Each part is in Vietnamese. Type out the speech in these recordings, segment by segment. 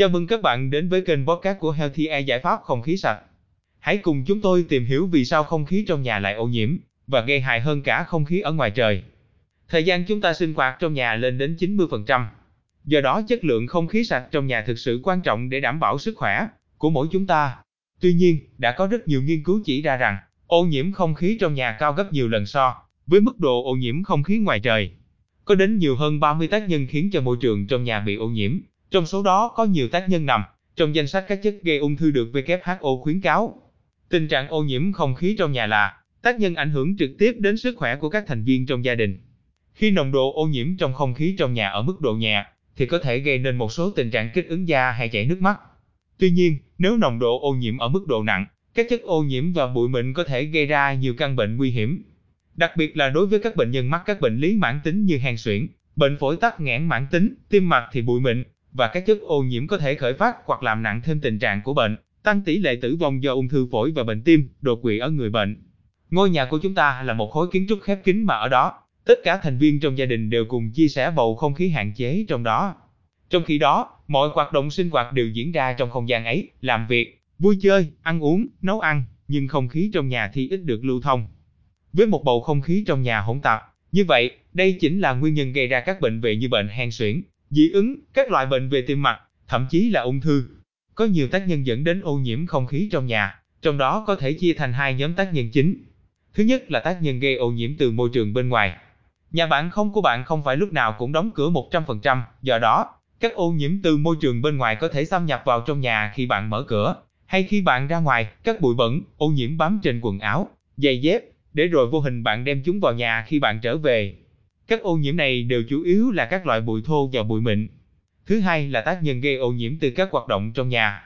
Chào mừng các bạn đến với kênh podcast của Healthy Air giải pháp không khí sạch. Hãy cùng chúng tôi tìm hiểu vì sao không khí trong nhà lại ô nhiễm và gây hại hơn cả không khí ở ngoài trời. Thời gian chúng ta sinh hoạt trong nhà lên đến 90%. Do đó chất lượng không khí sạch trong nhà thực sự quan trọng để đảm bảo sức khỏe của mỗi chúng ta. Tuy nhiên, đã có rất nhiều nghiên cứu chỉ ra rằng ô nhiễm không khí trong nhà cao gấp nhiều lần so với mức độ ô nhiễm không khí ngoài trời. Có đến nhiều hơn 30 tác nhân khiến cho môi trường trong nhà bị ô nhiễm. Trong số đó có nhiều tác nhân nằm trong danh sách các chất gây ung thư được WHO khuyến cáo. Tình trạng ô nhiễm không khí trong nhà là tác nhân ảnh hưởng trực tiếp đến sức khỏe của các thành viên trong gia đình. Khi nồng độ ô nhiễm trong không khí trong nhà ở mức độ nhẹ, thì có thể gây nên một số tình trạng kích ứng da hay chảy nước mắt. Tuy nhiên, nếu nồng độ ô nhiễm ở mức độ nặng, các chất ô nhiễm và bụi mịn có thể gây ra nhiều căn bệnh nguy hiểm. Đặc biệt là đối với các bệnh nhân mắc các bệnh lý mãn tính như hen suyễn, bệnh phổi tắc nghẽn mãn tính, tim mạch thì bụi mịn và các chất ô nhiễm có thể khởi phát hoặc làm nặng thêm tình trạng của bệnh, tăng tỷ lệ tử vong do ung thư phổi và bệnh tim, đột quỵ ở người bệnh. Ngôi nhà của chúng ta là một khối kiến trúc khép kín mà ở đó, tất cả thành viên trong gia đình đều cùng chia sẻ bầu không khí hạn chế trong đó. Trong khi đó, mọi hoạt động sinh hoạt đều diễn ra trong không gian ấy, làm việc, vui chơi, ăn uống, nấu ăn, nhưng không khí trong nhà thì ít được lưu thông. Với một bầu không khí trong nhà hỗn tạp, như vậy, đây chính là nguyên nhân gây ra các bệnh về như bệnh hen suyễn, dị ứng, các loại bệnh về tim mạch, thậm chí là ung thư. Có nhiều tác nhân dẫn đến ô nhiễm không khí trong nhà, trong đó có thể chia thành hai nhóm tác nhân chính. Thứ nhất là tác nhân gây ô nhiễm từ môi trường bên ngoài. Nhà bạn không của bạn không phải lúc nào cũng đóng cửa 100%, do đó, các ô nhiễm từ môi trường bên ngoài có thể xâm nhập vào trong nhà khi bạn mở cửa, hay khi bạn ra ngoài, các bụi bẩn, ô nhiễm bám trên quần áo, giày dép, để rồi vô hình bạn đem chúng vào nhà khi bạn trở về. Các ô nhiễm này đều chủ yếu là các loại bụi thô và bụi mịn. Thứ hai là tác nhân gây ô nhiễm từ các hoạt động trong nhà.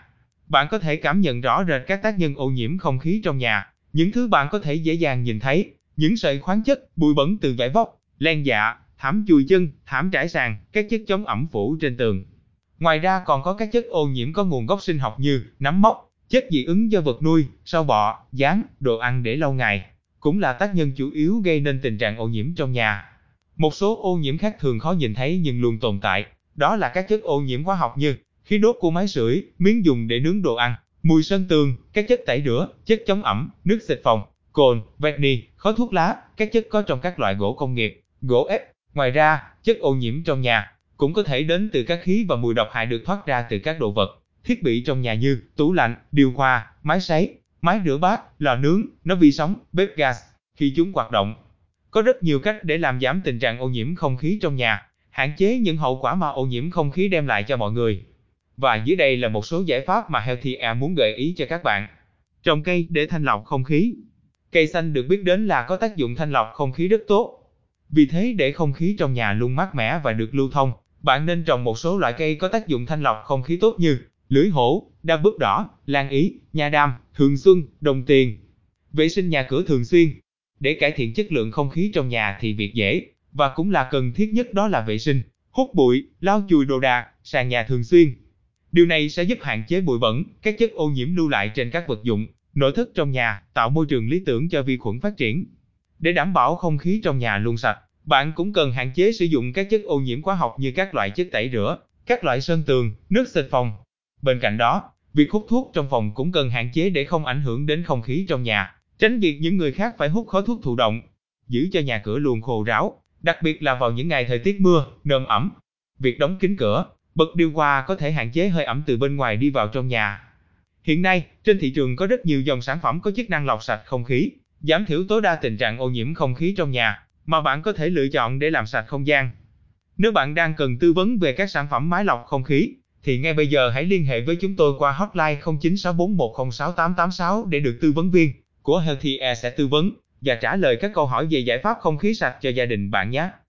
Bạn có thể cảm nhận rõ rệt các tác nhân ô nhiễm không khí trong nhà. Những thứ bạn có thể dễ dàng nhìn thấy, những sợi khoáng chất, bụi bẩn từ vải vóc, len dạ, thảm chùi chân, thảm trải sàn, các chất chống ẩm phủ trên tường. Ngoài ra còn có các chất ô nhiễm có nguồn gốc sinh học như nấm mốc, chất dị ứng do vật nuôi, sâu bọ, gián, đồ ăn để lâu ngày, cũng là tác nhân chủ yếu gây nên tình trạng ô nhiễm trong nhà. Một số ô nhiễm khác thường khó nhìn thấy nhưng luôn tồn tại, đó là các chất ô nhiễm hóa học như khí đốt của máy sưởi, miếng dùng để nướng đồ ăn, mùi sơn tường, các chất tẩy rửa, chất chống ẩm, nước xịt phòng, cồn, vani, khói thuốc lá, các chất có trong các loại gỗ công nghiệp, gỗ ép. Ngoài ra, chất ô nhiễm trong nhà cũng có thể đến từ các khí và mùi độc hại được thoát ra từ các đồ vật, thiết bị trong nhà như tủ lạnh, điều hòa, máy sấy, máy rửa bát, lò nướng, nấu vi sóng, bếp gas. Khi chúng hoạt động, có rất nhiều cách để làm giảm tình trạng ô nhiễm không khí trong nhà, hạn chế những hậu quả mà ô nhiễm không khí đem lại cho mọi người. Và dưới đây là một số giải pháp mà Healthy Air muốn gợi ý cho các bạn. Trồng cây để thanh lọc không khí. Cây xanh được biết đến là có tác dụng thanh lọc không khí rất tốt. Vì thế để không khí trong nhà luôn mát mẻ và được lưu thông, bạn nên trồng một số loại cây có tác dụng thanh lọc không khí tốt như lưỡi hổ, đa bướp đỏ, lan ý, nha đam, thường xuân, đồng tiền. Vệ sinh nhà cửa thường xuyên. Để cải thiện chất lượng không khí trong nhà thì việc dễ và cũng là cần thiết nhất đó là vệ sinh, hút bụi, lau chùi đồ đạc, sàn nhà thường xuyên. Điều này sẽ giúp hạn chế bụi bẩn, các chất ô nhiễm lưu lại trên các vật dụng, nội thất trong nhà, tạo môi trường lý tưởng cho vi khuẩn phát triển. Để đảm bảo không khí trong nhà luôn sạch, bạn cũng cần hạn chế sử dụng các chất ô nhiễm hóa học như các loại chất tẩy rửa, các loại sơn tường, nước xịt phòng. Bên cạnh đó, việc hút thuốc trong phòng cũng cần hạn chế để không ảnh hưởng đến không khí trong nhà, tránh việc những người khác phải hút khói thuốc thụ động, giữ cho nhà cửa luôn khô ráo, đặc biệt là vào những ngày thời tiết mưa, nồm ẩm. Việc đóng kín cửa, bật điều hòa có thể hạn chế hơi ẩm từ bên ngoài đi vào trong nhà. Hiện nay, trên thị trường có rất nhiều dòng sản phẩm có chức năng lọc sạch không khí, giảm thiểu tối đa tình trạng ô nhiễm không khí trong nhà mà bạn có thể lựa chọn để làm sạch không gian. Nếu bạn đang cần tư vấn về các sản phẩm máy lọc không khí, thì ngay bây giờ hãy liên hệ với chúng tôi qua hotline 0964106886 để được tư vấn viên của Healthy Air sẽ tư vấn và trả lời các câu hỏi về giải pháp không khí sạch cho gia đình bạn nhé.